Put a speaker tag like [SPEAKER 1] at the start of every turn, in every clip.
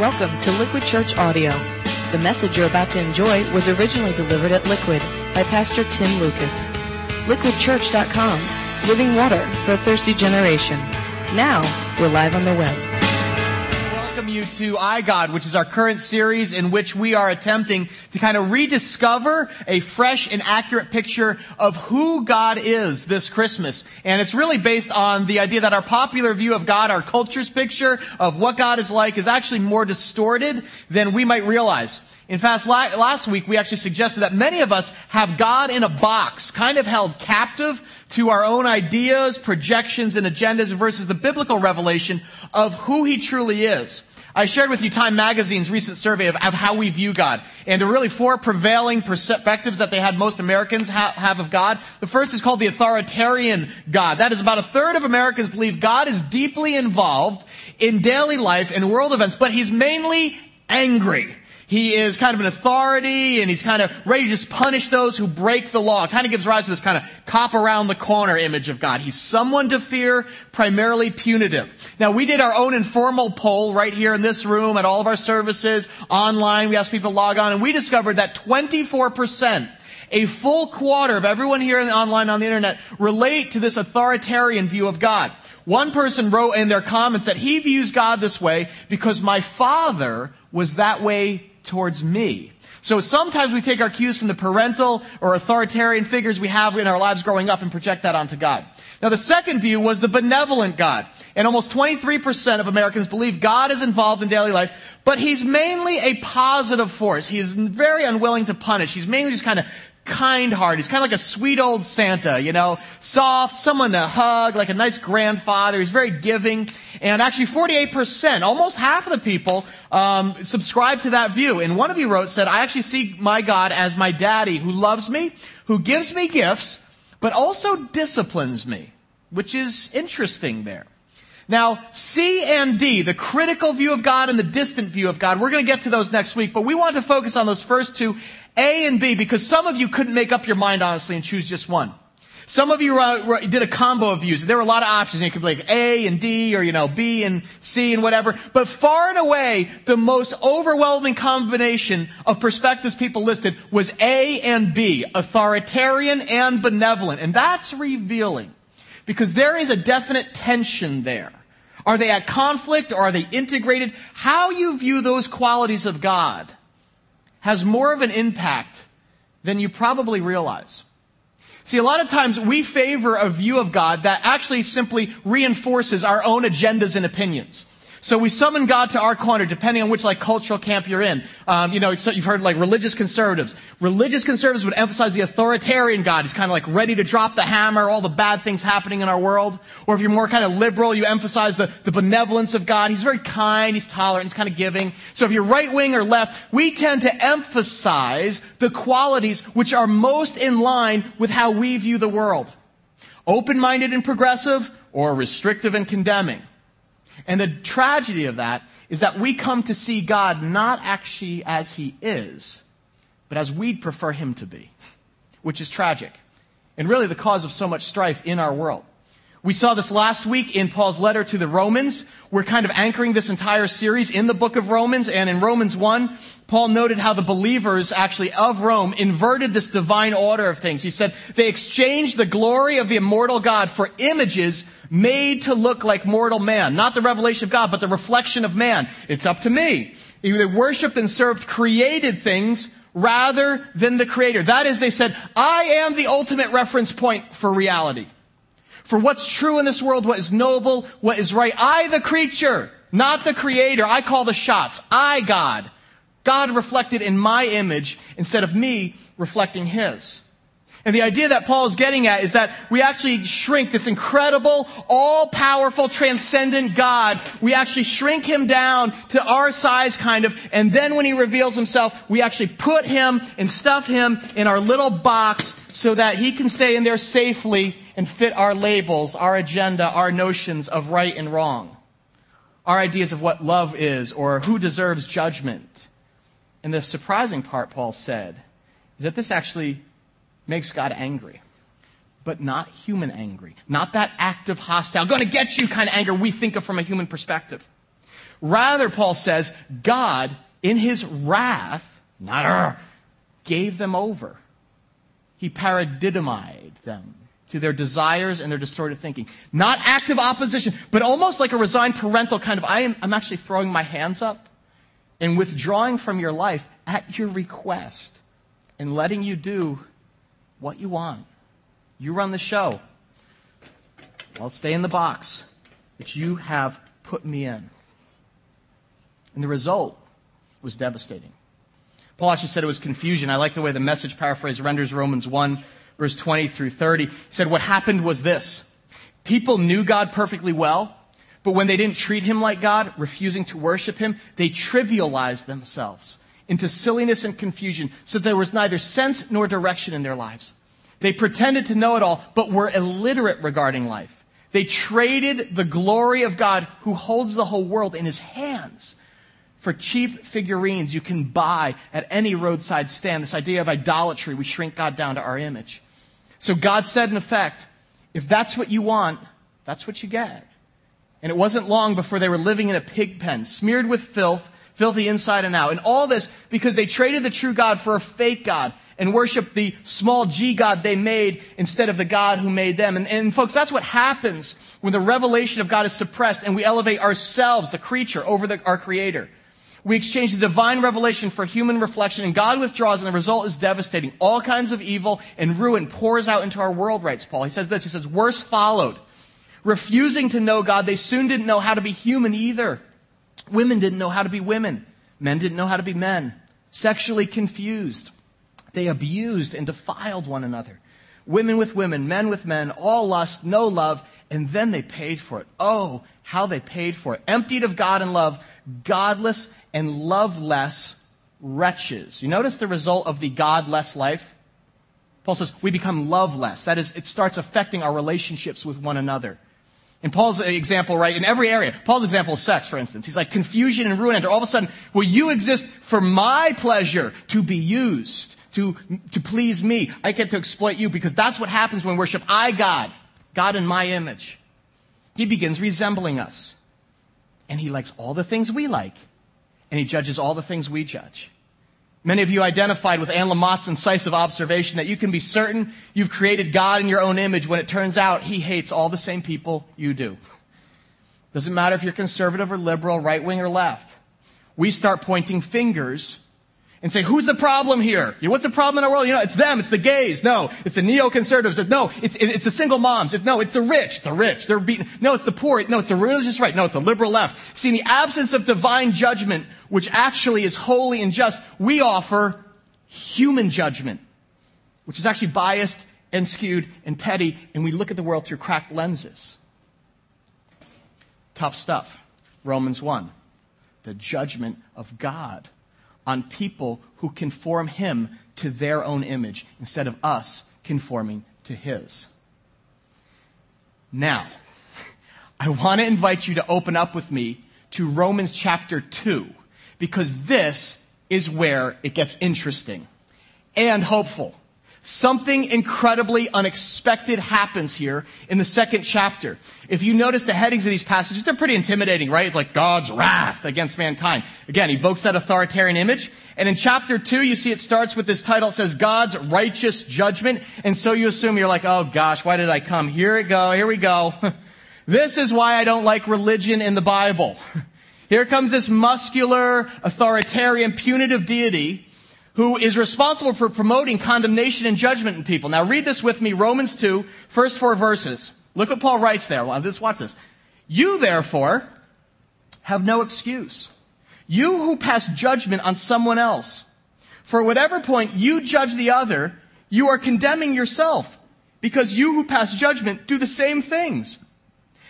[SPEAKER 1] Welcome to Liquid Church Audio. The message you're about to enjoy was originally delivered at Liquid by Pastor Tim Lucas. LiquidChurch.com, living water for a thirsty generation. Now, we're live on the web.
[SPEAKER 2] Welcome you to iGod, which is our current series in which we are attempting to kind of rediscover a fresh and accurate picture of who God is this Christmas. And it's really based on the idea that our popular view of God, our culture's picture of what God is like, is actually more distorted than we might realize. In fact, last week we actually suggested that many of us have God in a box, kind of held captive to our own ideas, projections, and agendas versus the biblical revelation of who He truly is. I shared with you Time Magazine's recent survey of, of, how we view God. And there are really four prevailing perspectives that they had most Americans ha- have of God. The first is called the authoritarian God. That is about a third of Americans believe God is deeply involved in daily life and world events, but He's mainly angry. He is kind of an authority and he's kind of ready to just punish those who break the law. It kind of gives rise to this kind of cop around the corner image of God. He's someone to fear, primarily punitive. Now we did our own informal poll right here in this room at all of our services, online. We asked people to log on and we discovered that 24% a full quarter of everyone here online on the internet relate to this authoritarian view of God. One person wrote in their comments that he views God this way because my father was that way towards me. So sometimes we take our cues from the parental or authoritarian figures we have in our lives growing up and project that onto God. Now the second view was the benevolent God. And almost 23% of Americans believe God is involved in daily life, but he's mainly a positive force. He's very unwilling to punish. He's mainly just kind of kind heart. He's kind of like a sweet old Santa, you know, soft, someone to hug, like a nice grandfather. He's very giving. And actually 48%, almost half of the people, um, subscribe to that view. And one of you wrote, said, I actually see my God as my daddy who loves me, who gives me gifts, but also disciplines me, which is interesting there. Now, C and D, the critical view of God and the distant view of God, we're going to get to those next week, but we want to focus on those first two a and B because some of you couldn't make up your mind honestly and choose just one. Some of you uh, did a combo of views. There were a lot of options. You could be like A and D or, you know, B and C and whatever. But far and away, the most overwhelming combination of perspectives people listed was A and B, authoritarian and benevolent. And that's revealing because there is a definite tension there. Are they at conflict or are they integrated? How you view those qualities of God has more of an impact than you probably realize. See, a lot of times we favor a view of God that actually simply reinforces our own agendas and opinions. So we summon God to our corner, depending on which like cultural camp you're in. Um, you know, so you've heard like religious conservatives. Religious conservatives would emphasize the authoritarian God. He's kind of like ready to drop the hammer, all the bad things happening in our world. Or if you're more kind of liberal, you emphasize the, the benevolence of God. He's very kind, he's tolerant, he's kind of giving. So if you're right wing or left, we tend to emphasize the qualities which are most in line with how we view the world. Open-minded and progressive, or restrictive and condemning. And the tragedy of that is that we come to see God not actually as He is, but as we'd prefer Him to be, which is tragic and really the cause of so much strife in our world. We saw this last week in Paul's letter to the Romans. We're kind of anchoring this entire series in the book of Romans. And in Romans 1, Paul noted how the believers actually of Rome inverted this divine order of things. He said they exchanged the glory of the immortal God for images made to look like mortal man. Not the revelation of God, but the reflection of man. It's up to me. They worshiped and served created things rather than the creator. That is, they said, I am the ultimate reference point for reality for what's true in this world, what is noble, what is right. I, the creature, not the creator. I call the shots. I, God. God reflected in my image instead of me reflecting his. And the idea that Paul is getting at is that we actually shrink this incredible, all-powerful, transcendent God. We actually shrink him down to our size kind of, and then when he reveals himself, we actually put him and stuff him in our little box so that he can stay in there safely and fit our labels, our agenda, our notions of right and wrong. Our ideas of what love is or who deserves judgment. And the surprising part, Paul said, is that this actually makes God angry, but not human angry. Not that active, hostile, going to get you kind of anger we think of from a human perspective. Rather, Paul says, God, in his wrath, not er, gave them over. He paradidomied them to their desires and their distorted thinking. Not active opposition, but almost like a resigned parental kind of, I am, I'm actually throwing my hands up and withdrawing from your life at your request and letting you do what you want. You run the show. I'll stay in the box that you have put me in. And the result was devastating. Paul actually said it was confusion. I like the way the message paraphrase renders Romans 1 verse 20 through 30. He said, What happened was this people knew God perfectly well, but when they didn't treat him like God, refusing to worship him, they trivialized themselves into silliness and confusion so there was neither sense nor direction in their lives. They pretended to know it all, but were illiterate regarding life. They traded the glory of God who holds the whole world in his hands for cheap figurines you can buy at any roadside stand. This idea of idolatry, we shrink God down to our image. So God said, in effect, if that's what you want, that's what you get. And it wasn't long before they were living in a pig pen, smeared with filth, filthy inside and out. And all this because they traded the true God for a fake God and worshiped the small g God they made instead of the God who made them. And, and folks, that's what happens when the revelation of God is suppressed and we elevate ourselves, the creature, over the, our creator. We exchange the divine revelation for human reflection, and God withdraws, and the result is devastating. All kinds of evil and ruin pours out into our world, writes Paul. He says this, he says, worse followed. Refusing to know God, they soon didn't know how to be human either. Women didn't know how to be women. Men didn't know how to be men. Sexually confused. They abused and defiled one another. Women with women, men with men, all lust, no love, and then they paid for it. Oh, how they paid for it. Emptied of God and love, godless and loveless wretches. You notice the result of the godless life? Paul says we become loveless. That is, it starts affecting our relationships with one another. In Paul's example, right, in every area, Paul's example is sex, for instance. He's like confusion and ruin enter. All of a sudden, will you exist for my pleasure to be used, to, to please me? I get to exploit you because that's what happens when worship I God, God in my image. He begins resembling us. And he likes all the things we like and he judges all the things we judge. Many of you identified with Anne Lamott's incisive observation that you can be certain you've created God in your own image when it turns out he hates all the same people you do. Doesn't matter if you're conservative or liberal, right wing or left. We start pointing fingers and say, who's the problem here? You know, what's the problem in our world? You know, it's them, it's the gays. No, it's the neoconservatives. No, it's, it's the single moms. No, it's the rich, the rich. They're beaten. No, it's the poor. No, it's the religious right. No, it's the liberal left. See, in the absence of divine judgment, which actually is holy and just, we offer human judgment, which is actually biased and skewed and petty, and we look at the world through cracked lenses. Tough stuff. Romans 1. The judgment of God on people who conform him to their own image instead of us conforming to his. Now, I want to invite you to open up with me to Romans chapter 2 because this is where it gets interesting and hopeful. Something incredibly unexpected happens here in the second chapter. If you notice the headings of these passages, they're pretty intimidating, right? It's like God's wrath against mankind. Again, evokes that authoritarian image. And in chapter two, you see it starts with this title. It says God's righteous judgment. And so you assume you're like, oh gosh, why did I come? Here it go. Here we go. this is why I don't like religion in the Bible. Here comes this muscular, authoritarian, punitive deity who is responsible for promoting condemnation and judgment in people. Now read this with me, Romans 2, first four verses. Look what Paul writes there. Well, just watch this. You therefore have no excuse. You who pass judgment on someone else. For whatever point you judge the other, you are condemning yourself because you who pass judgment do the same things.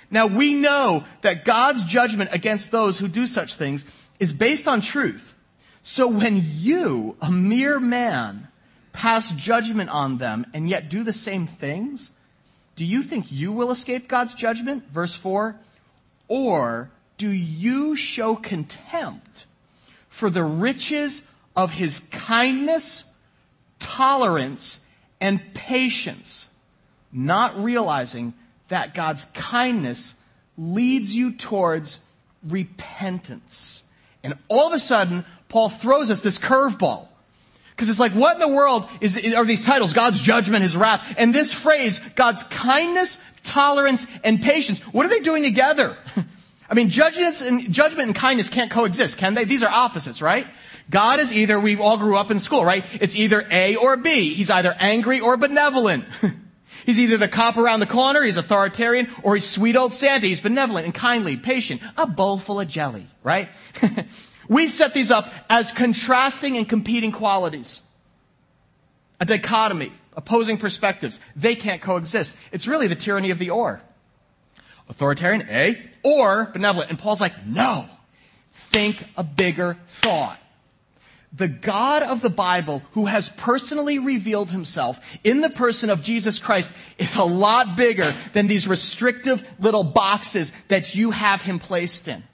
[SPEAKER 2] Now we know that God's judgment against those who do such things is based on truth. So when you, a mere man, pass judgment on them and yet do the same things, do you think you will escape God's judgment? Verse 4. Or do you show contempt for the riches of his kindness, tolerance, and patience, not realizing that God's kindness leads you towards repentance. And all of a sudden, Paul throws us this curveball. Because it's like, what in the world is, are these titles? God's judgment, His wrath. And this phrase, God's kindness, tolerance, and patience. What are they doing together? I mean, judgment and, judgment and kindness can't coexist, can they? These are opposites, right? God is either, we all grew up in school, right? It's either A or B. He's either angry or benevolent. he's either the cop around the corner, he's authoritarian, or he's sweet old Santa. He's benevolent and kindly, patient, a bowl full of jelly, right? we set these up as contrasting and competing qualities. A dichotomy, opposing perspectives. They can't coexist. It's really the tyranny of the or. Authoritarian, A, or benevolent. And Paul's like, no. Think a bigger thought the God of the Bible who has personally revealed himself in the person of Jesus Christ is a lot bigger than these restrictive little boxes that you have him placed in.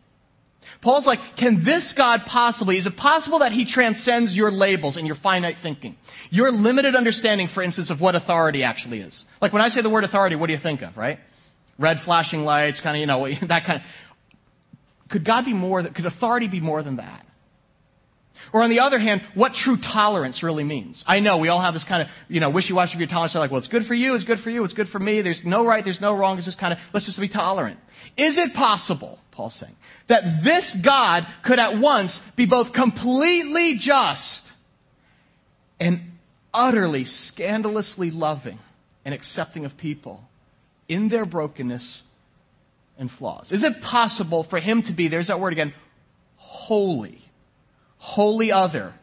[SPEAKER 2] Paul's like, can this God possibly, is it possible that he transcends your labels and your finite thinking? Your limited understanding, for instance, of what authority actually is. Like when I say the word authority, what do you think of, right? Red flashing lights, kind of, you know, that kind of. Could God be more, could authority be more than that? Or on the other hand, what true tolerance really means. I know we all have this kind of, you know, wishy-washy of your tolerance. They're like, well, it's good for you, it's good for you, it's good for me. There's no right, there's no wrong. It's just kind of, let's just be tolerant. Is it possible, Paul's saying, that this God could at once be both completely just and utterly, scandalously loving and accepting of people in their brokenness and flaws? Is it possible for him to be, there's that word again, holy? Holy other.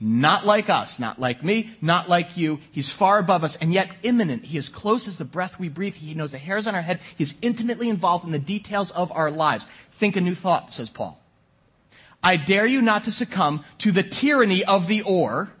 [SPEAKER 2] Not like us, not like me, not like you. He's far above us and yet immanent. He is close as the breath we breathe. He knows the hairs on our head. He's intimately involved in the details of our lives. Think a new thought, says Paul. I dare you not to succumb to the tyranny of the or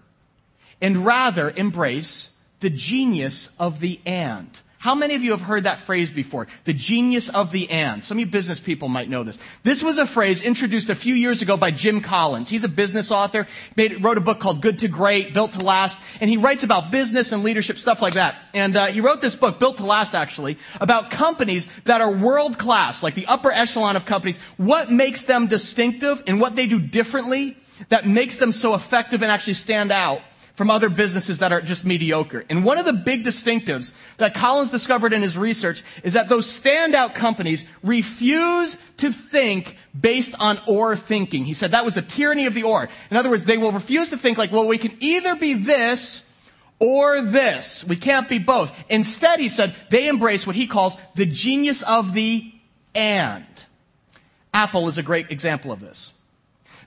[SPEAKER 2] and rather embrace the genius of the and. How many of you have heard that phrase before? The genius of the and. Some of you business people might know this. This was a phrase introduced a few years ago by Jim Collins. He's a business author, made, wrote a book called Good to Great, Built to Last, and he writes about business and leadership, stuff like that. And uh, he wrote this book, Built to Last actually, about companies that are world class, like the upper echelon of companies, what makes them distinctive and what they do differently that makes them so effective and actually stand out from other businesses that are just mediocre. And one of the big distinctives that Collins discovered in his research is that those standout companies refuse to think based on or thinking. He said that was the tyranny of the or. In other words, they will refuse to think like, well, we can either be this or this. We can't be both. Instead, he said, they embrace what he calls the genius of the and. Apple is a great example of this.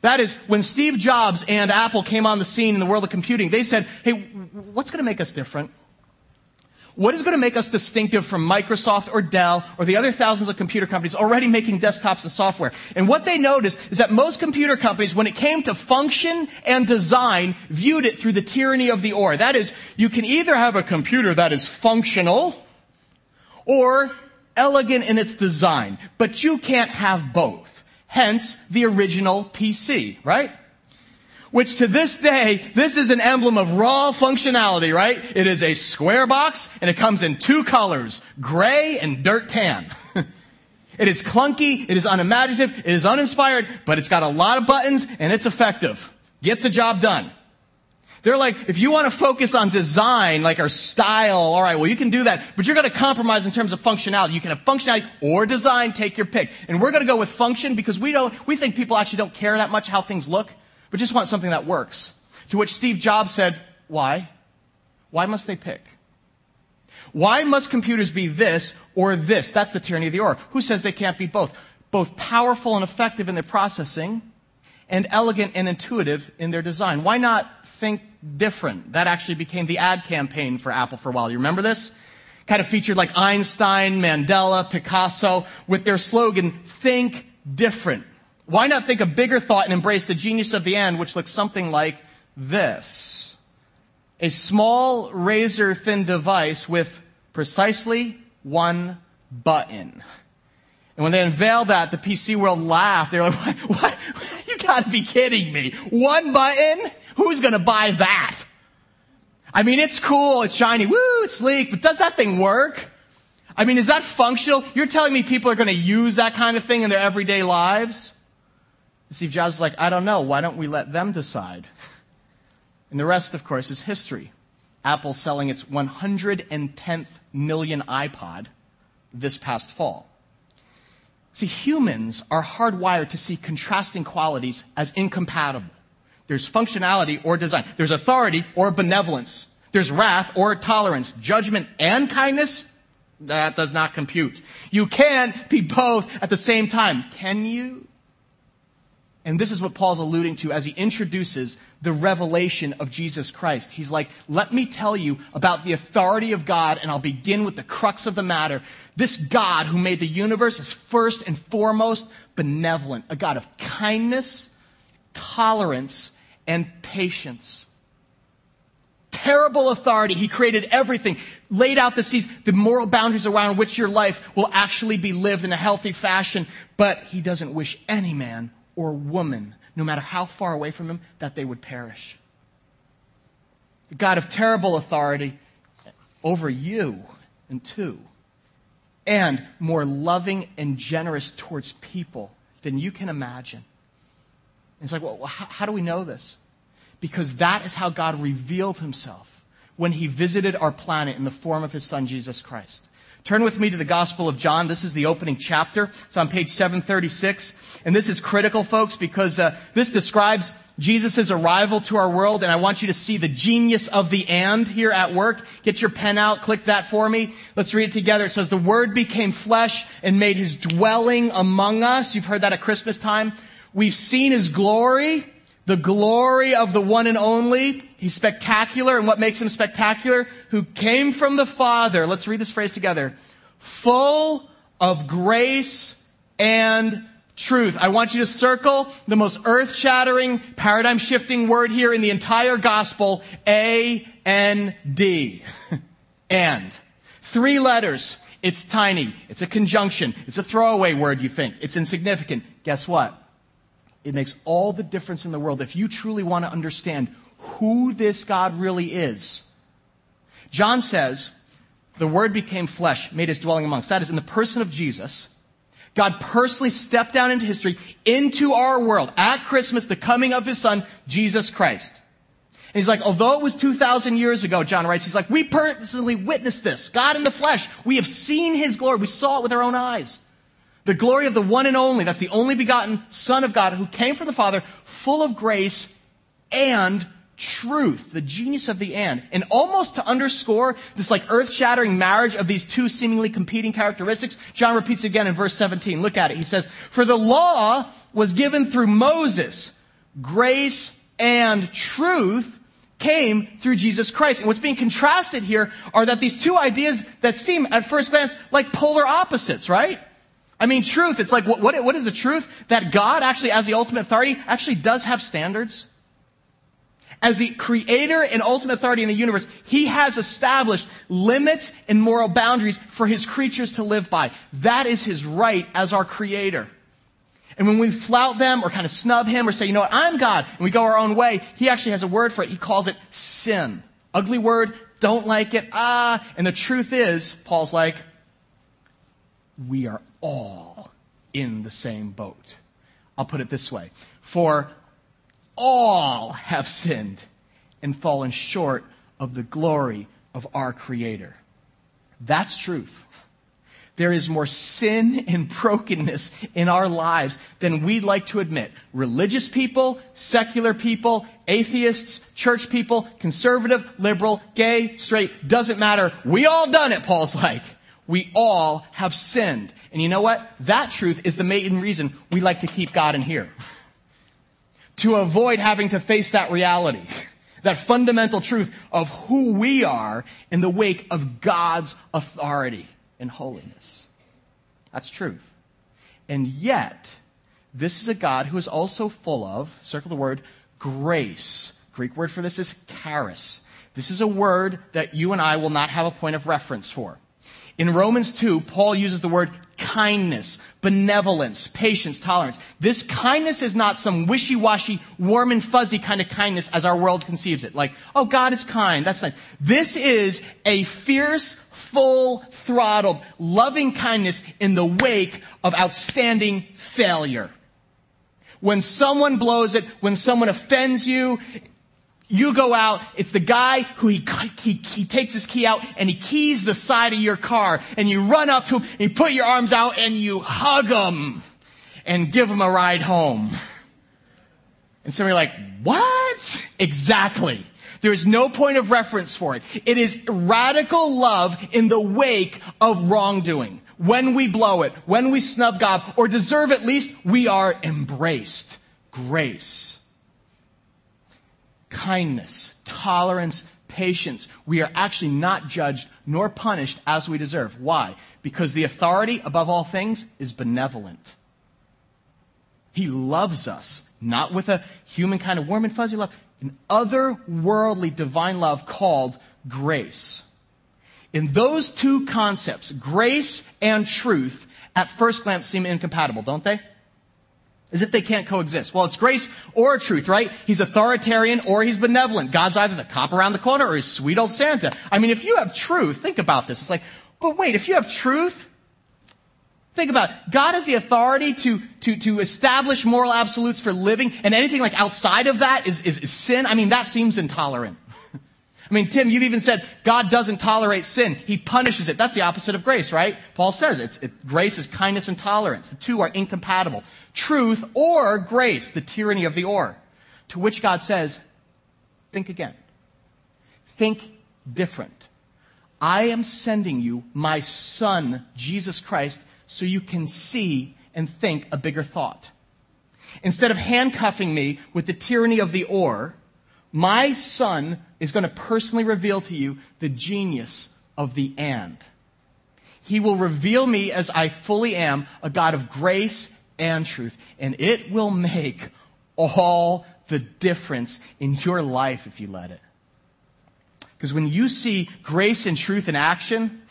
[SPEAKER 2] That is, when Steve Jobs and Apple came on the scene in the world of computing, they said, hey, what's going to make us different? What is going to make us distinctive from Microsoft or Dell or the other thousands of computer companies already making desktops and software? And what they noticed is that most computer companies, when it came to function and design, viewed it through the tyranny of the or. That is, you can either have a computer that is functional or elegant in its design, but you can't have both. Hence the original PC, right? Which to this day, this is an emblem of raw functionality, right? It is a square box and it comes in two colors, gray and dirt tan. it is clunky, it is unimaginative, it is uninspired, but it's got a lot of buttons and it's effective. Gets the job done. They're like, if you want to focus on design, like our style, all right, well, you can do that, but you're going to compromise in terms of functionality. You can have functionality or design, take your pick. And we're going to go with function because we don't, we think people actually don't care that much how things look, but just want something that works. To which Steve Jobs said, why? Why must they pick? Why must computers be this or this? That's the tyranny of the or. Who says they can't be both? Both powerful and effective in their processing and elegant and intuitive in their design. Why not think different? That actually became the ad campaign for Apple for a while. You remember this? Kind of featured like Einstein, Mandela, Picasso with their slogan, think different. Why not think a bigger thought and embrace the genius of the end, which looks something like this? A small razor thin device with precisely one button. And when they unveiled that, the PC world laughed. They were like, what? what? You gotta be kidding me. One button? Who's gonna buy that? I mean, it's cool, it's shiny, woo, it's sleek, but does that thing work? I mean, is that functional? You're telling me people are going to use that kind of thing in their everyday lives? Steve Jobs was like, I don't know. Why don't we let them decide? And the rest, of course, is history. Apple selling its 110th million iPod this past fall. See, humans are hardwired to see contrasting qualities as incompatible. There's functionality or design. There's authority or benevolence. There's wrath or tolerance. Judgment and kindness that does not compute. You can't be both at the same time. Can you? And this is what Paul's alluding to as he introduces the revelation of Jesus Christ. He's like, let me tell you about the authority of God, and I'll begin with the crux of the matter. This God who made the universe is first and foremost benevolent, a God of kindness, tolerance, and patience terrible authority. He created everything, laid out the seas, the moral boundaries around which your life will actually be lived in a healthy fashion. But he doesn't wish any man or woman, no matter how far away from him, that they would perish. A God of terrible authority over you, and two, and more loving and generous towards people than you can imagine. And it's like, well, how, do we know this? because that is how God revealed himself when he visited our planet in the form of his son, Jesus Christ. Turn with me to the Gospel of John. This is the opening chapter. It's on page 736. And this is critical, folks, because uh, this describes Jesus' arrival to our world. And I want you to see the genius of the and here at work. Get your pen out. Click that for me. Let's read it together. It says, The Word became flesh and made his dwelling among us. You've heard that at Christmas time. We've seen his glory the glory of the one and only. He's spectacular, and what makes him spectacular? Who came from the Father. Let's read this phrase together. Full of grace and truth. I want you to circle the most earth shattering, paradigm shifting word here in the entire gospel. A-N-D. and. Three letters. It's tiny. It's a conjunction. It's a throwaway word, you think. It's insignificant. Guess what? It makes all the difference in the world if you truly want to understand who this God really is. John says, the Word became flesh, made his dwelling amongst. That is, in the person of Jesus, God personally stepped down into history, into our world, at Christmas, the coming of his Son, Jesus Christ. And he's like, although it was 2,000 years ago, John writes, he's like, we personally witnessed this. God in the flesh. We have seen his glory. We saw it with our own eyes. The glory of the one and only, that's the only begotten Son of God who came from the Father, full of grace and truth, the genius of the and. And almost to underscore this like earth shattering marriage of these two seemingly competing characteristics, John repeats again in verse 17. Look at it. He says, For the law was given through Moses, grace and truth came through Jesus Christ. And what's being contrasted here are that these two ideas that seem at first glance like polar opposites, right? I mean, truth, it's like, what, what, what is the truth? That God actually, as the ultimate authority, actually does have standards. As the creator and ultimate authority in the universe, he has established limits and moral boundaries for his creatures to live by. That is his right as our creator. And when we flout them or kind of snub him or say, you know what, I'm God, and we go our own way, he actually has a word for it. He calls it sin. Ugly word, don't like it, ah. And the truth is, Paul's like, we are all in the same boat. I'll put it this way. For all have sinned and fallen short of the glory of our Creator. That's truth. There is more sin and brokenness in our lives than we'd like to admit. Religious people, secular people, atheists, church people, conservative, liberal, gay, straight, doesn't matter. We all done it, Paul's like. We all have sinned. And you know what? That truth is the main reason we like to keep God in here. to avoid having to face that reality. That fundamental truth of who we are in the wake of God's authority and holiness. That's truth. And yet, this is a God who is also full of, circle the word, grace. Greek word for this is charis. This is a word that you and I will not have a point of reference for. In Romans 2, Paul uses the word kindness, benevolence, patience, tolerance. This kindness is not some wishy-washy, warm and fuzzy kind of kindness as our world conceives it. Like, oh, God is kind. That's nice. This is a fierce, full throttled loving kindness in the wake of outstanding failure. When someone blows it, when someone offends you, you go out, it's the guy who he, he, he takes his key out and he keys the side of your car and you run up to him, and you put your arms out and you hug him and give him a ride home. And some are like, what? Exactly. There is no point of reference for it. It is radical love in the wake of wrongdoing. When we blow it, when we snub God, or deserve at least, we are embraced. Grace. Kindness, tolerance, patience. We are actually not judged nor punished as we deserve. Why? Because the authority, above all things, is benevolent. He loves us, not with a human kind of warm and fuzzy love an otherworldly divine love called grace. In those two concepts, grace and truth, at first glance seem incompatible, don't they? As if they can't coexist. Well, it's grace or truth, right? He's authoritarian or he's benevolent. God's either the cop around the corner or he's sweet old Santa. I mean, if you have truth, think about this. It's like, but wait, if you have truth, Think about it. God has the authority to, to, to establish moral absolutes for living, and anything like outside of that is, is, is sin. I mean, that seems intolerant. I mean, Tim, you've even said God doesn't tolerate sin. He punishes it. That's the opposite of grace, right? Paul says it's, it, grace is kindness and tolerance. The two are incompatible. Truth or grace, the tyranny of the or. To which God says, think again. Think different. I am sending you my son, Jesus Christ, so you can see and think a bigger thought. Instead of handcuffing me with the tyranny of the or, my son is going to personally reveal to you the genius of the and. He will reveal me as I fully am, a God of grace and truth. And it will make all the difference in your life if you let it. Because when you see grace and truth in action,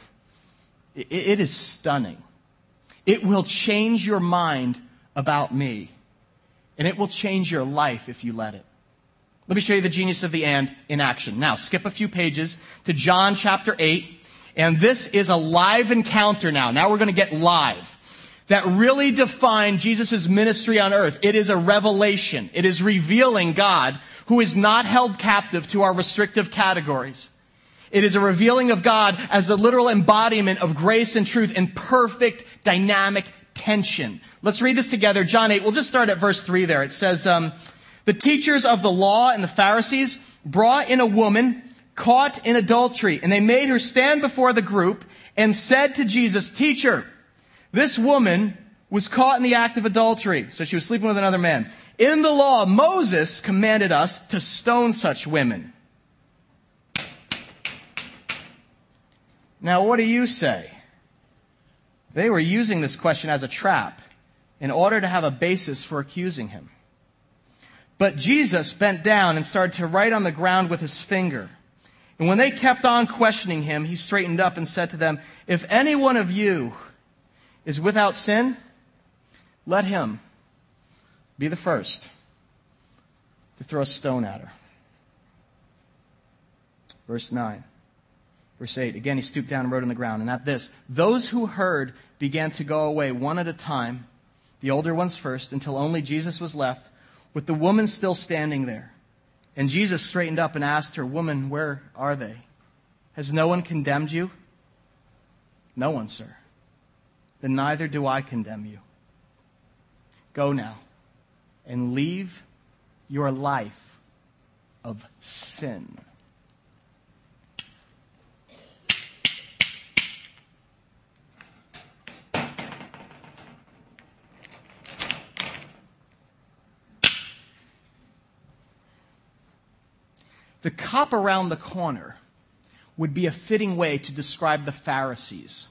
[SPEAKER 2] it is stunning. It will change your mind about me. And it will change your life if you let it. Let me show you the genius of the and in action. Now, skip a few pages to John chapter 8. And this is a live encounter now. Now we're going to get live. That really defined Jesus' ministry on earth. It is a revelation. It is revealing God who is not held captive to our restrictive categories. It is a revealing of God as the literal embodiment of grace and truth in perfect dynamic tension. Let's read this together. John 8, we'll just start at verse 3 there. It says, um, The teachers of the law and the Pharisees brought in a woman caught in adultery, and they made her stand before the group and said to Jesus, Teacher, this woman was caught in the act of adultery. So she was sleeping with another man. In the law, Moses commanded us to stone such women. Now, what do you say? They were using this question as a trap in order to have a basis for accusing him. But Jesus bent down and started to write on the ground with his finger. And when they kept on questioning him, he straightened up and said to them, If any one of you is without sin, let him be the first to throw a stone at her. Verse 9. Verse 8, again he stooped down and wrote on the ground. And at this, those who heard began to go away one at a time, the older ones first, until only Jesus was left, with the woman still standing there. And Jesus straightened up and asked her, Woman, where are they? Has no one condemned you? No one, sir. Then neither do I condemn you. Go now and leave your life of sin. The cop around the corner would be a fitting way to describe the Pharisees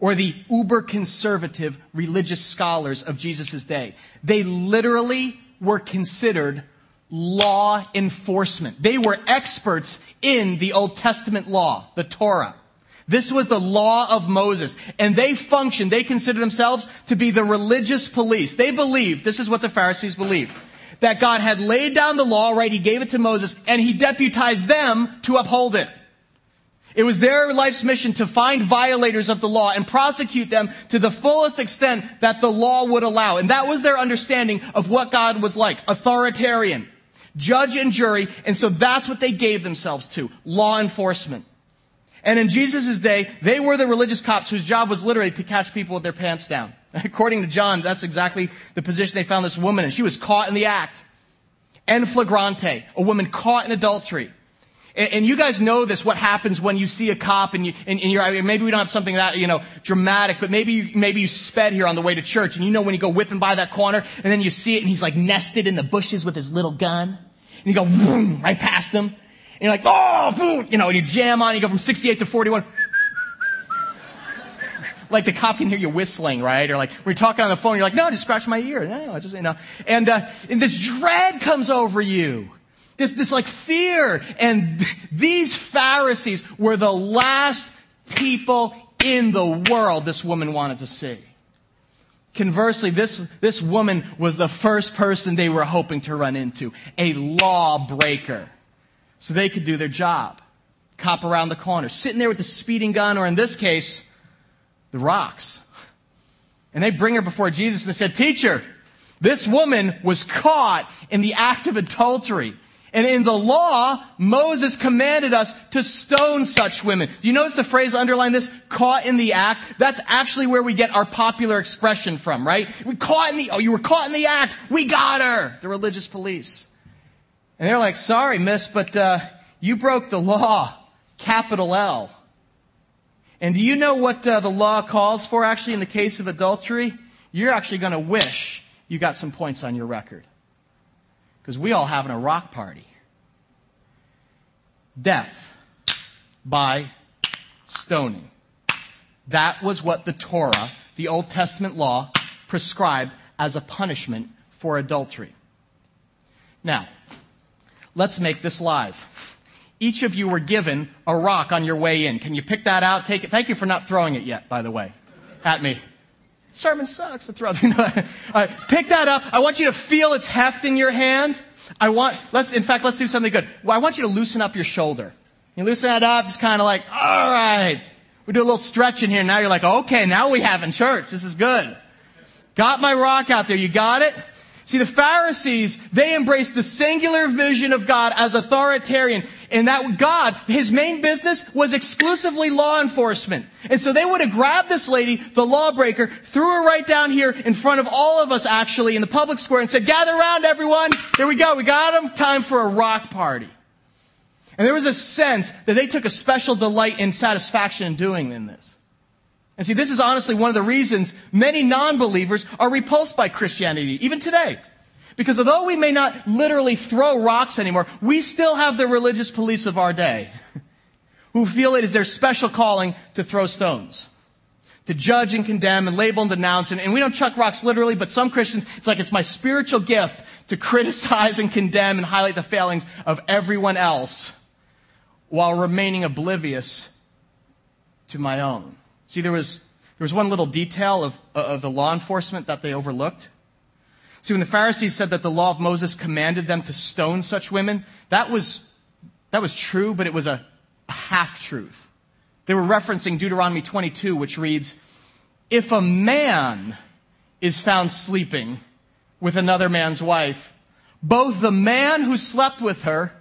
[SPEAKER 2] or the uber conservative religious scholars of Jesus' day. They literally were considered law enforcement. They were experts in the Old Testament law, the Torah. This was the law of Moses. And they functioned, they considered themselves to be the religious police. They believed, this is what the Pharisees believed, that God had laid down the law, right? He gave it to Moses and he deputized them to uphold it. It was their life's mission to find violators of the law and prosecute them to the fullest extent that the law would allow. And that was their understanding of what God was like. Authoritarian. Judge and jury. And so that's what they gave themselves to. Law enforcement. And in Jesus' day, they were the religious cops whose job was literally to catch people with their pants down. According to John, that's exactly the position they found this woman in. She was caught in the act. En flagrante, a woman caught in adultery. And, and you guys know this, what happens when you see a cop and you, and, and you're, maybe we don't have something that, you know, dramatic, but maybe you, maybe you sped here on the way to church and you know when you go whipping by that corner and then you see it and he's like nested in the bushes with his little gun and you go vroom, right past him and you're like, oh, food, you know, and you jam on, you go from 68 to 41. Like the cop can hear you whistling, right? Or like when you're talking on the phone, you're like, no, just scratch my ear. No, I just, you know. And, uh, and this dread comes over you. This, this like fear. And these Pharisees were the last people in the world this woman wanted to see. Conversely, this, this woman was the first person they were hoping to run into. A lawbreaker so they could do their job. Cop around the corner, sitting there with the speeding gun, or in this case, the rocks. And they bring her before Jesus and they said, Teacher, this woman was caught in the act of adultery. And in the law, Moses commanded us to stone such women. Do you notice the phrase underline this? Caught in the act. That's actually where we get our popular expression from, right? We caught in the, oh, you were caught in the act. We got her. The religious police. And they're like, sorry, miss, but uh, you broke the law, capital L. And do you know what uh, the law calls for actually in the case of adultery? You're actually going to wish you got some points on your record. Because we all having a rock party. Death by stoning. That was what the Torah, the Old Testament law, prescribed as a punishment for adultery. Now, Let's make this live. Each of you were given a rock on your way in. Can you pick that out? Take it. Thank you for not throwing it yet, by the way, at me. Sermon sucks. To throw. pick that up. I want you to feel its heft in your hand. I want. Let's. In fact, let's do something good. Well, I want you to loosen up your shoulder. You loosen that up. Just kind of like, all right. We do a little stretch in here. Now you're like, okay, now we have in church. This is good. Got my rock out there. You got it? See, the Pharisees, they embraced the singular vision of God as authoritarian, and that God, his main business was exclusively law enforcement. And so they would have grabbed this lady, the lawbreaker, threw her right down here in front of all of us actually in the public square and said, gather around everyone. Here we go. We got them. Time for a rock party. And there was a sense that they took a special delight and satisfaction in doing in this. And see, this is honestly one of the reasons many non-believers are repulsed by Christianity, even today. Because although we may not literally throw rocks anymore, we still have the religious police of our day who feel it is their special calling to throw stones. To judge and condemn and label and denounce. And, and we don't chuck rocks literally, but some Christians, it's like it's my spiritual gift to criticize and condemn and highlight the failings of everyone else while remaining oblivious to my own. See, there was, there was one little detail of, of the law enforcement that they overlooked. See, when the Pharisees said that the law of Moses commanded them to stone such women, that was, that was true, but it was a, a half truth. They were referencing Deuteronomy 22, which reads, If a man is found sleeping with another man's wife, both the man who slept with her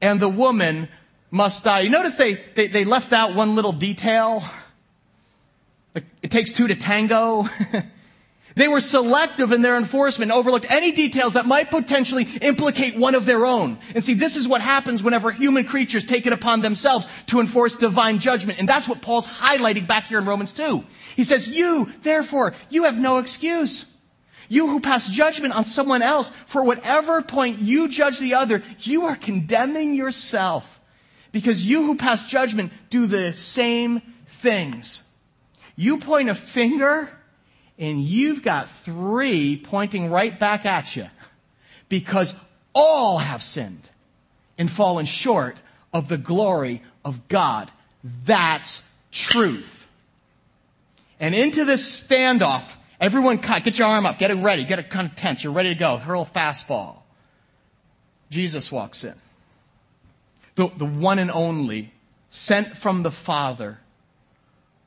[SPEAKER 2] and the woman must die. You notice they, they, they left out one little detail it takes two to tango. they were selective in their enforcement, overlooked any details that might potentially implicate one of their own. And see, this is what happens whenever human creatures take it upon themselves to enforce divine judgment. And that's what Paul's highlighting back here in Romans 2. He says, you, therefore, you have no excuse. You who pass judgment on someone else, for whatever point you judge the other, you are condemning yourself. Because you who pass judgment do the same things. You point a finger and you've got three pointing right back at you because all have sinned and fallen short of the glory of God. That's truth. And into this standoff, everyone cut, get your arm up, get it ready, get it kind of tense, you're ready to go, hurl fastball. Jesus walks in. The, the one and only sent from the Father,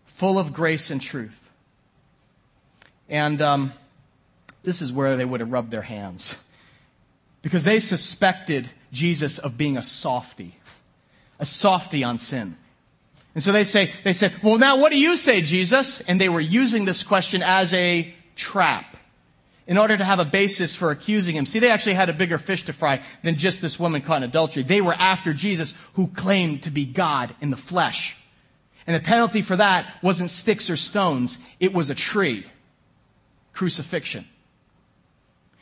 [SPEAKER 2] full of grace and truth. And um, this is where they would have rubbed their hands. Because they suspected Jesus of being a softy, a softy on sin. And so they say, they said, well, now what do you say, Jesus? And they were using this question as a trap in order to have a basis for accusing him. See, they actually had a bigger fish to fry than just this woman caught in adultery. They were after Jesus who claimed to be God in the flesh. And the penalty for that wasn't sticks or stones. It was a tree. Crucifixion.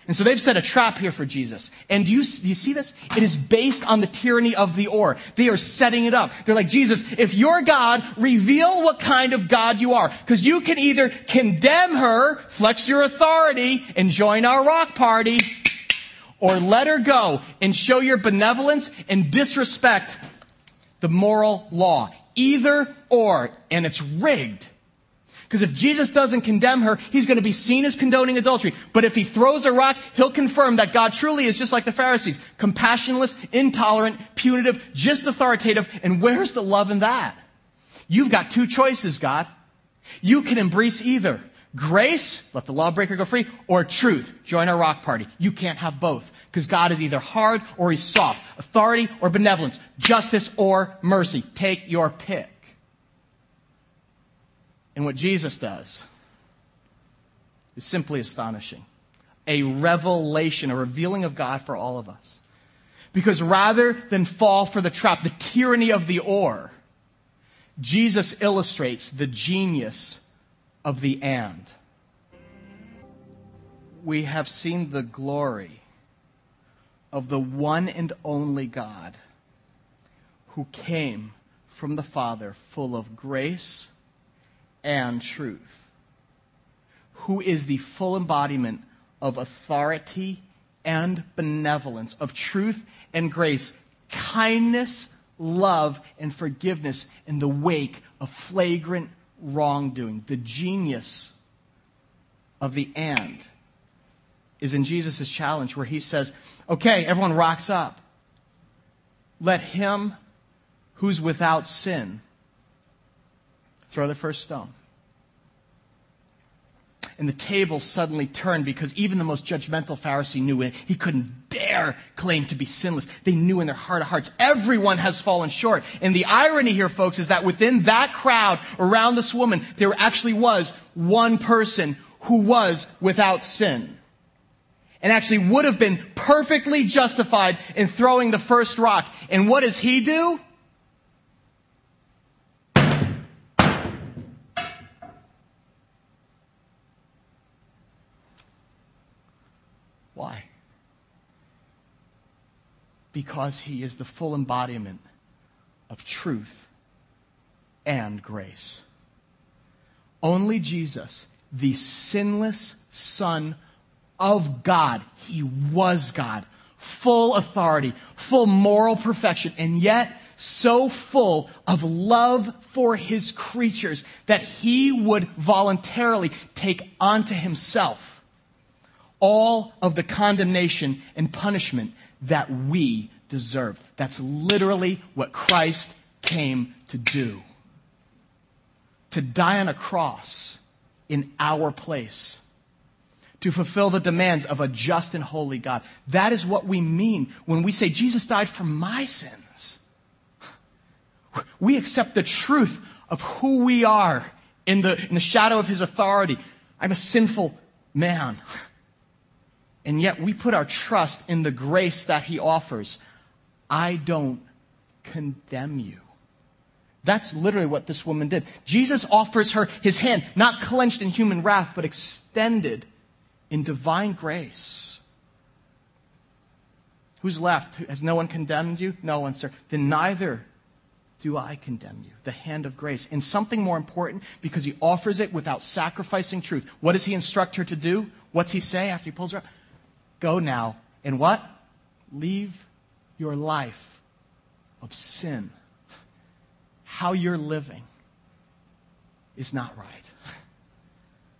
[SPEAKER 2] And so they've set a trap here for Jesus. And do you, do you see this? It is based on the tyranny of the or. They are setting it up. They're like, Jesus, if you're God, reveal what kind of God you are. Because you can either condemn her, flex your authority, and join our rock party, or let her go and show your benevolence and disrespect the moral law. Either or. And it's rigged. Because if Jesus doesn't condemn her, he's going to be seen as condoning adultery. But if he throws a rock, he'll confirm that God truly is just like the Pharisees. Compassionless, intolerant, punitive, just authoritative. And where's the love in that? You've got two choices, God. You can embrace either. Grace, let the lawbreaker go free, or truth, join our rock party. You can't have both. Because God is either hard or he's soft. Authority or benevolence. Justice or mercy. Take your pick. And what Jesus does is simply astonishing. A revelation, a revealing of God for all of us. Because rather than fall for the trap, the tyranny of the or, Jesus illustrates the genius of the and. We have seen the glory of the one and only God who came from the Father full of grace and truth, who is the full embodiment of authority and benevolence, of truth and grace, kindness, love, and forgiveness in the wake of flagrant wrongdoing. The genius of the and is in Jesus' challenge where he says, okay, everyone rocks up. Let him who's without sin Throw the first stone. And the table suddenly turned because even the most judgmental Pharisee knew it. He couldn't dare claim to be sinless. They knew in their heart of hearts, everyone has fallen short. And the irony here, folks, is that within that crowd around this woman, there actually was one person who was without sin. And actually would have been perfectly justified in throwing the first rock. And what does he do? Why? Because he is the full embodiment of truth and grace. Only Jesus, the sinless Son of God, he was God, full authority, full moral perfection, and yet so full of love for his creatures that he would voluntarily take onto himself all of the condemnation and punishment that we deserve. That's literally what Christ came to do. To die on a cross in our place. To fulfill the demands of a just and holy God. That is what we mean when we say Jesus died for my sins. We accept the truth of who we are in the, in the shadow of his authority. I'm a sinful man. And yet we put our trust in the grace that he offers. I don't condemn you. That's literally what this woman did. Jesus offers her his hand, not clenched in human wrath, but extended in divine grace. Who's left? Has no one condemned you? No one, sir. Then neither do I condemn you. The hand of grace. And something more important, because he offers it without sacrificing truth. What does he instruct her to do? What's he say after he pulls her up? Go now and what? Leave your life of sin. How you're living is not right.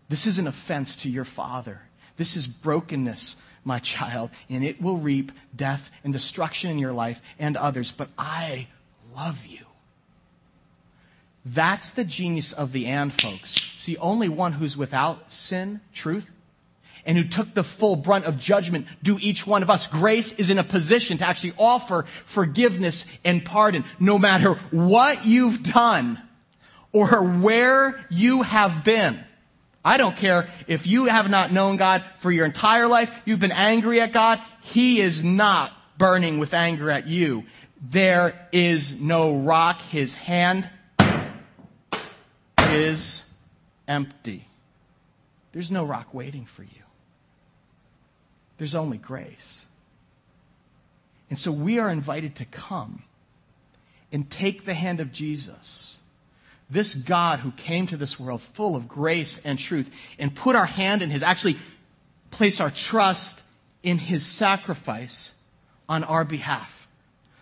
[SPEAKER 2] This is an offense to your father. This is brokenness, my child, and it will reap death and destruction in your life and others. But I love you. That's the genius of the and, folks. See, only one who's without sin, truth, and who took the full brunt of judgment due each one of us. Grace is in a position to actually offer forgiveness and pardon no matter what you've done or where you have been. I don't care if you have not known God for your entire life, you've been angry at God, He is not burning with anger at you. There is no rock. His hand is empty. There's no rock waiting for you. There's only grace. And so we are invited to come and take the hand of Jesus, this God who came to this world full of grace and truth, and put our hand in His, actually place our trust in His sacrifice on our behalf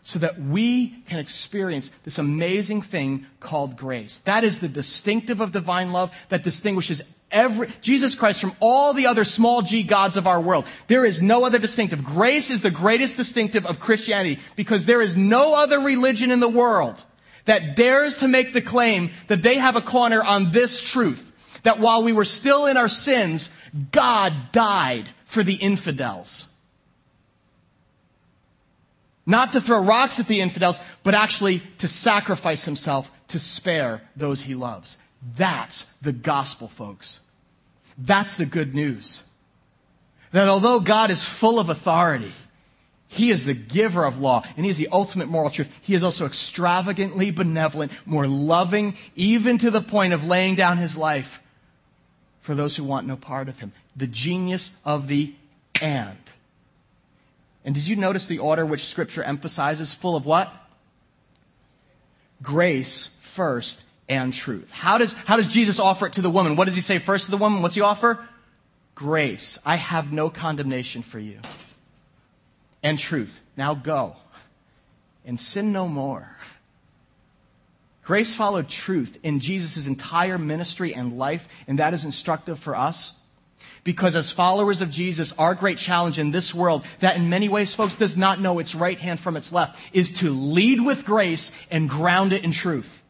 [SPEAKER 2] so that we can experience this amazing thing called grace. That is the distinctive of divine love that distinguishes every, Jesus Christ from all the other small g gods of our world. There is no other distinctive. Grace is the greatest distinctive of Christianity because there is no other religion in the world that dares to make the claim that they have a corner on this truth. That while we were still in our sins, God died for the infidels. Not to throw rocks at the infidels, but actually to sacrifice himself to spare those he loves. That's the gospel, folks. That's the good news. That although God is full of authority, he is the giver of law, and He is the ultimate moral truth. He is also extravagantly benevolent, more loving, even to the point of laying down His life for those who want no part of Him. The genius of the and. And did you notice the order which Scripture emphasizes? Full of what? Grace first and truth. How does, how does Jesus offer it to the woman? What does he say first to the woman? What's he offer? Grace. I have no condemnation for you. And truth. Now go and sin no more. Grace followed truth in Jesus' entire ministry and life, and that is instructive for us. Because as followers of Jesus, our great challenge in this world, that in many ways, folks, does not know its right hand from its left, is to lead with grace and ground it in truth.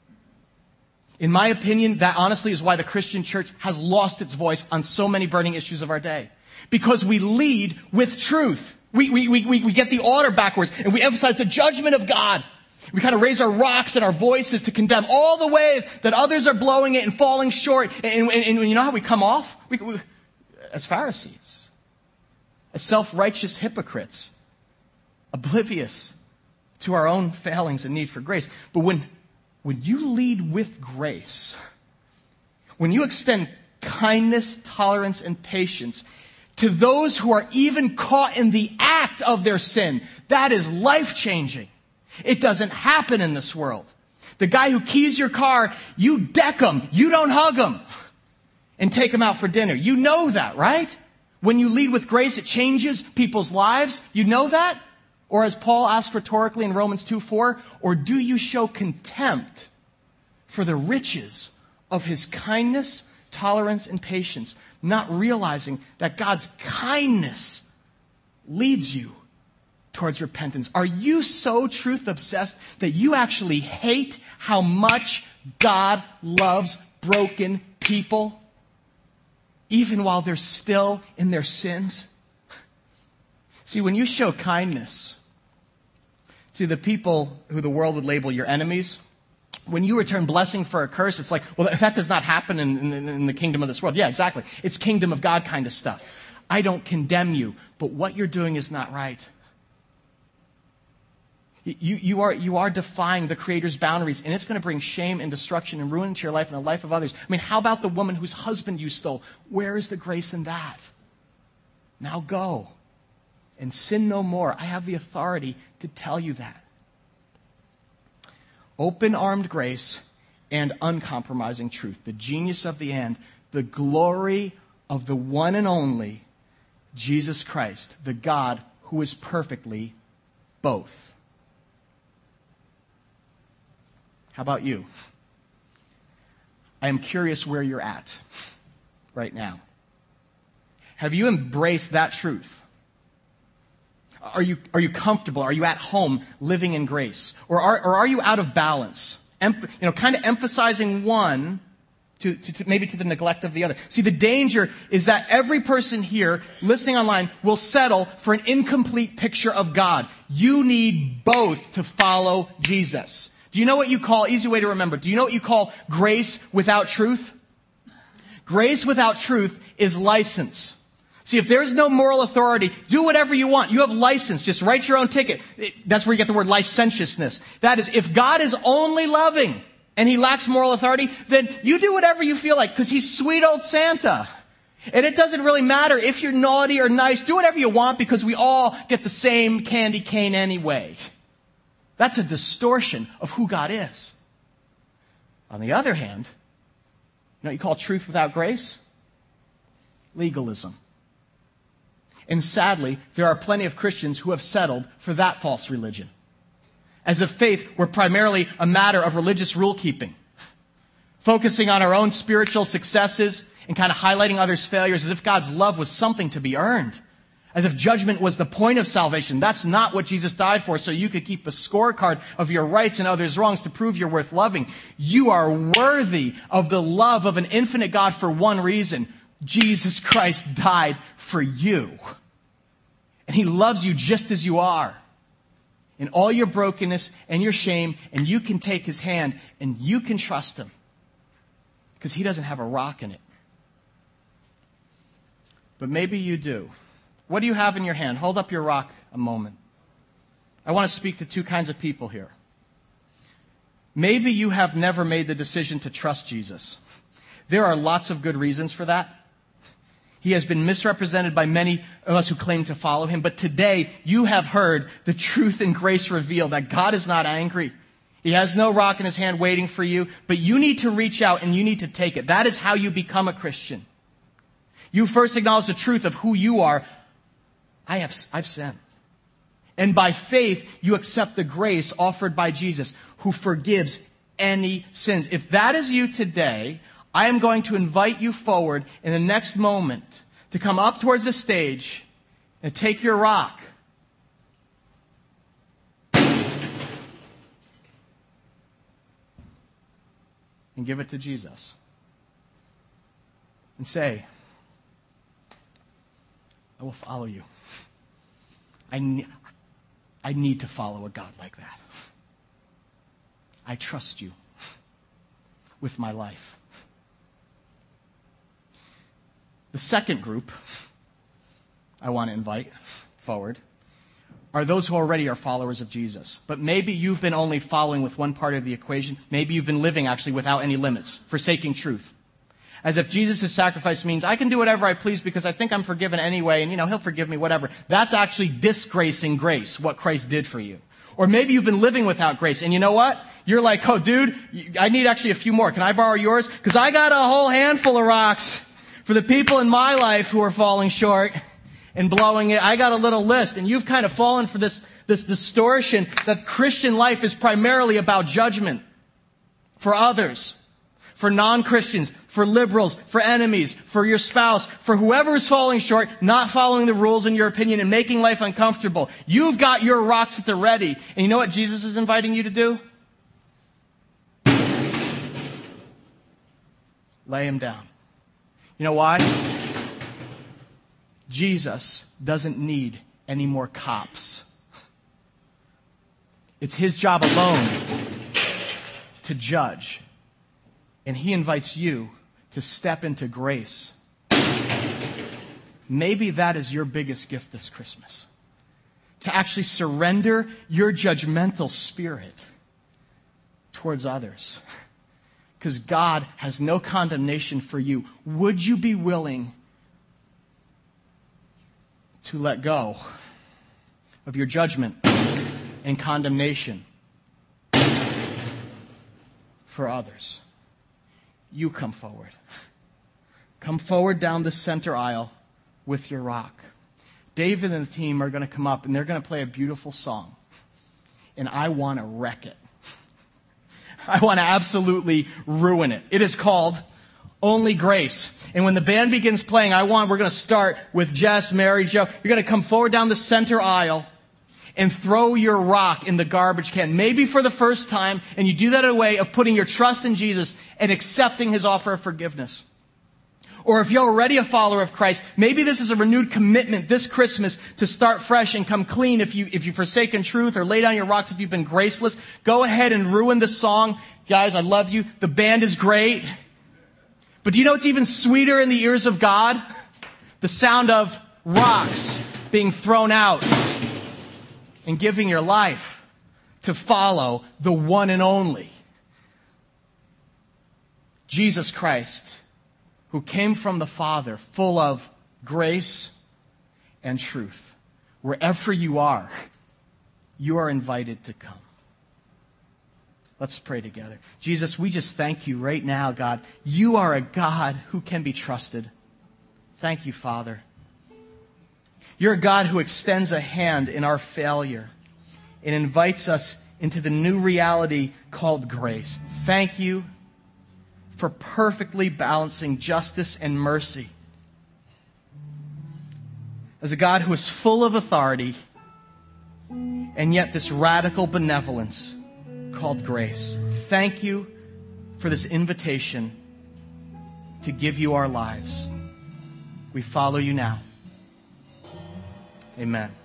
[SPEAKER 2] In my opinion, that honestly is why the Christian church has lost its voice on so many burning issues of our day. Because we lead with truth. We, we, we, we get the order backwards and we emphasize the judgment of God. We kind of raise our rocks and our voices to condemn all the ways that others are blowing it and falling short. And, and, and you know how we come off? We, we, as Pharisees, as self righteous hypocrites, oblivious to our own failings and need for grace. But when, when you lead with grace, when you extend kindness, tolerance, and patience to those who are even caught in the act of their sin, that is life changing. It doesn't happen in this world. The guy who keys your car, you deck him, you don't hug him and take him out for dinner. You know that, right? When you lead with grace, it changes people's lives. You know that? Or as Paul asks rhetorically in Romans 2 4, or do you show contempt for the riches of his kindness, tolerance, and patience, not realizing that God's kindness leads you towards repentance? Are you so truth obsessed that you actually hate how much God loves broken people? even while they're still in their sins? See, when you show kindness, see, the people who the world would label your enemies, when you return blessing for a curse, it's like, well, that does not happen in, in, in, the kingdom of this world, yeah, exactly. It's kingdom of God kind of stuff. I don't condemn you, but what you're doing is not right. You, you, are, you are defying the Creator's boundaries, and it's going to bring shame and destruction and ruin to your life and the life of others. I mean, how about the woman whose husband you stole? Where is the grace in that? Now go and sin no more. I have the authority to tell you that. Open armed grace and uncompromising truth, the genius of the end, the glory of the one and only Jesus Christ, the God who is perfectly both. How about you? I am curious where you're at right now. Have you embraced that truth? Are you, are you comfortable? Are you at home living in grace? Or are, or are you out of balance you know, kind of emphasizing one to, to, to, maybe to the neglect of the other. See, the danger is that every person here listening online will settle for an incomplete picture of God. You need both to follow Jesus. Do you know what you call, easy way to remember, do you know what you call grace without truth? Grace without truth is license. See, if there's no moral authority, do whatever you want. You have license. Just write your own ticket. That's where you get the word licentiousness. That is, if God is only loving and he lacks moral authority, then you do whatever you feel like because he's sweet old Santa. And it doesn't really matter if you're naughty or nice. Do whatever you want because we all get the same candy cane anyway. That's a distortion of who God is. On the other hand, you know what you call truth without grace? Legalism. And sadly, there are plenty of Christians who have settled for that false religion. As if faith were primarily a matter of religious rule keeping, focusing on our own spiritual successes and kind of highlighting others' failures as if God's love was something to be earned. As if judgment was the point of salvation. That's not what Jesus died for, so you could keep a scorecard of your rights and others' wrongs to prove you're worth loving. You are worthy of the love of an infinite God for one reason. Jesus Christ died for you. And he loves you just as you are. In all your brokenness and your shame, and you can take his hand and you can trust him. Because he doesn't have a rock in it. But maybe you do. What do you have in your hand? Hold up your rock a moment. I want to speak to two kinds of people here. Maybe you have never made the decision to trust Jesus. There are lots of good reasons for that. He has been misrepresented by many of us who claim to follow him. But today, you have heard the truth and grace revealed that God is not angry. He has no rock in his hand waiting for you, but you need to reach out and you need to take it. That is how you become a Christian. You first acknowledge the truth of who you are. I have, I've sinned. And by faith, you accept the grace offered by Jesus, who forgives any sins. If that is you today, I am going to invite you forward in the next moment to come up towards the stage and take your rock. And give it to Jesus. And say, I will follow you. I, ne- I need to follow a God like that. I trust you with my life. The second group I want to invite forward are those who already are followers of Jesus. But maybe you've been only following with one part of the equation. Maybe you've been living actually without any limits, forsaking truth. As if Jesus' sacrifice means I can do whatever I please because I think I'm forgiven anyway and you know, he'll forgive me, whatever. That's actually disgracing grace, what Christ did for you. Or maybe you've been living without grace and you know what? You're like, oh dude, I need actually a few more. Can I borrow yours? Cause I got a whole handful of rocks. For the people in my life who are falling short and blowing it, I got a little list, and you've kind of fallen for this, this distortion that Christian life is primarily about judgment for others, for non-Christians, for liberals, for enemies, for your spouse, for whoever is falling short, not following the rules in your opinion and making life uncomfortable. You've got your rocks at the ready. And you know what Jesus is inviting you to do? Lay them down. You know why? Jesus doesn't need any more cops. It's his job alone to judge. And he invites you to step into grace. Maybe that is your biggest gift this Christmas. To actually surrender your judgmental spirit towards others because God has no condemnation for you. Would you be willing to let go of your judgment and condemnation for others? You come forward. Come forward down the center aisle with your rock. David and the team are going to come up and they're going to play a beautiful song. And I want to wreck it. I want to absolutely ruin it. It is called Only Grace. And when the band begins playing, I want, we're going to start with Jess, Mary, Joe. You're going to come forward down the center aisle and throw your rock in the garbage can. Maybe for the first time, and you do that in a way of putting your trust in Jesus and accepting his offer of forgiveness. Or if you're already a follower of Christ, maybe this is a renewed commitment this Christmas to start fresh and come clean if you, if you've forsaken truth or lay down your rocks if you've been graceless. Go ahead and ruin the song. Guys, I love you. The band is great. But do you know what's even sweeter in the ears of God? The sound of rocks being thrown out and giving your life to follow the one and only Jesus Christ, who came from the Father, full of grace and truth. Wherever you are, you are invited to come. Let's pray together. Jesus, we just thank you right now, God. You are a God who can be trusted. Thank you, Father. You're a God who extends a hand in our failure and invites us into the new reality called grace. Thank you for perfectly balancing justice and mercy. As a God who is full of authority and yet this radical benevolence called grace. Thank you for this invitation to give you our lives. We follow you now. Amen.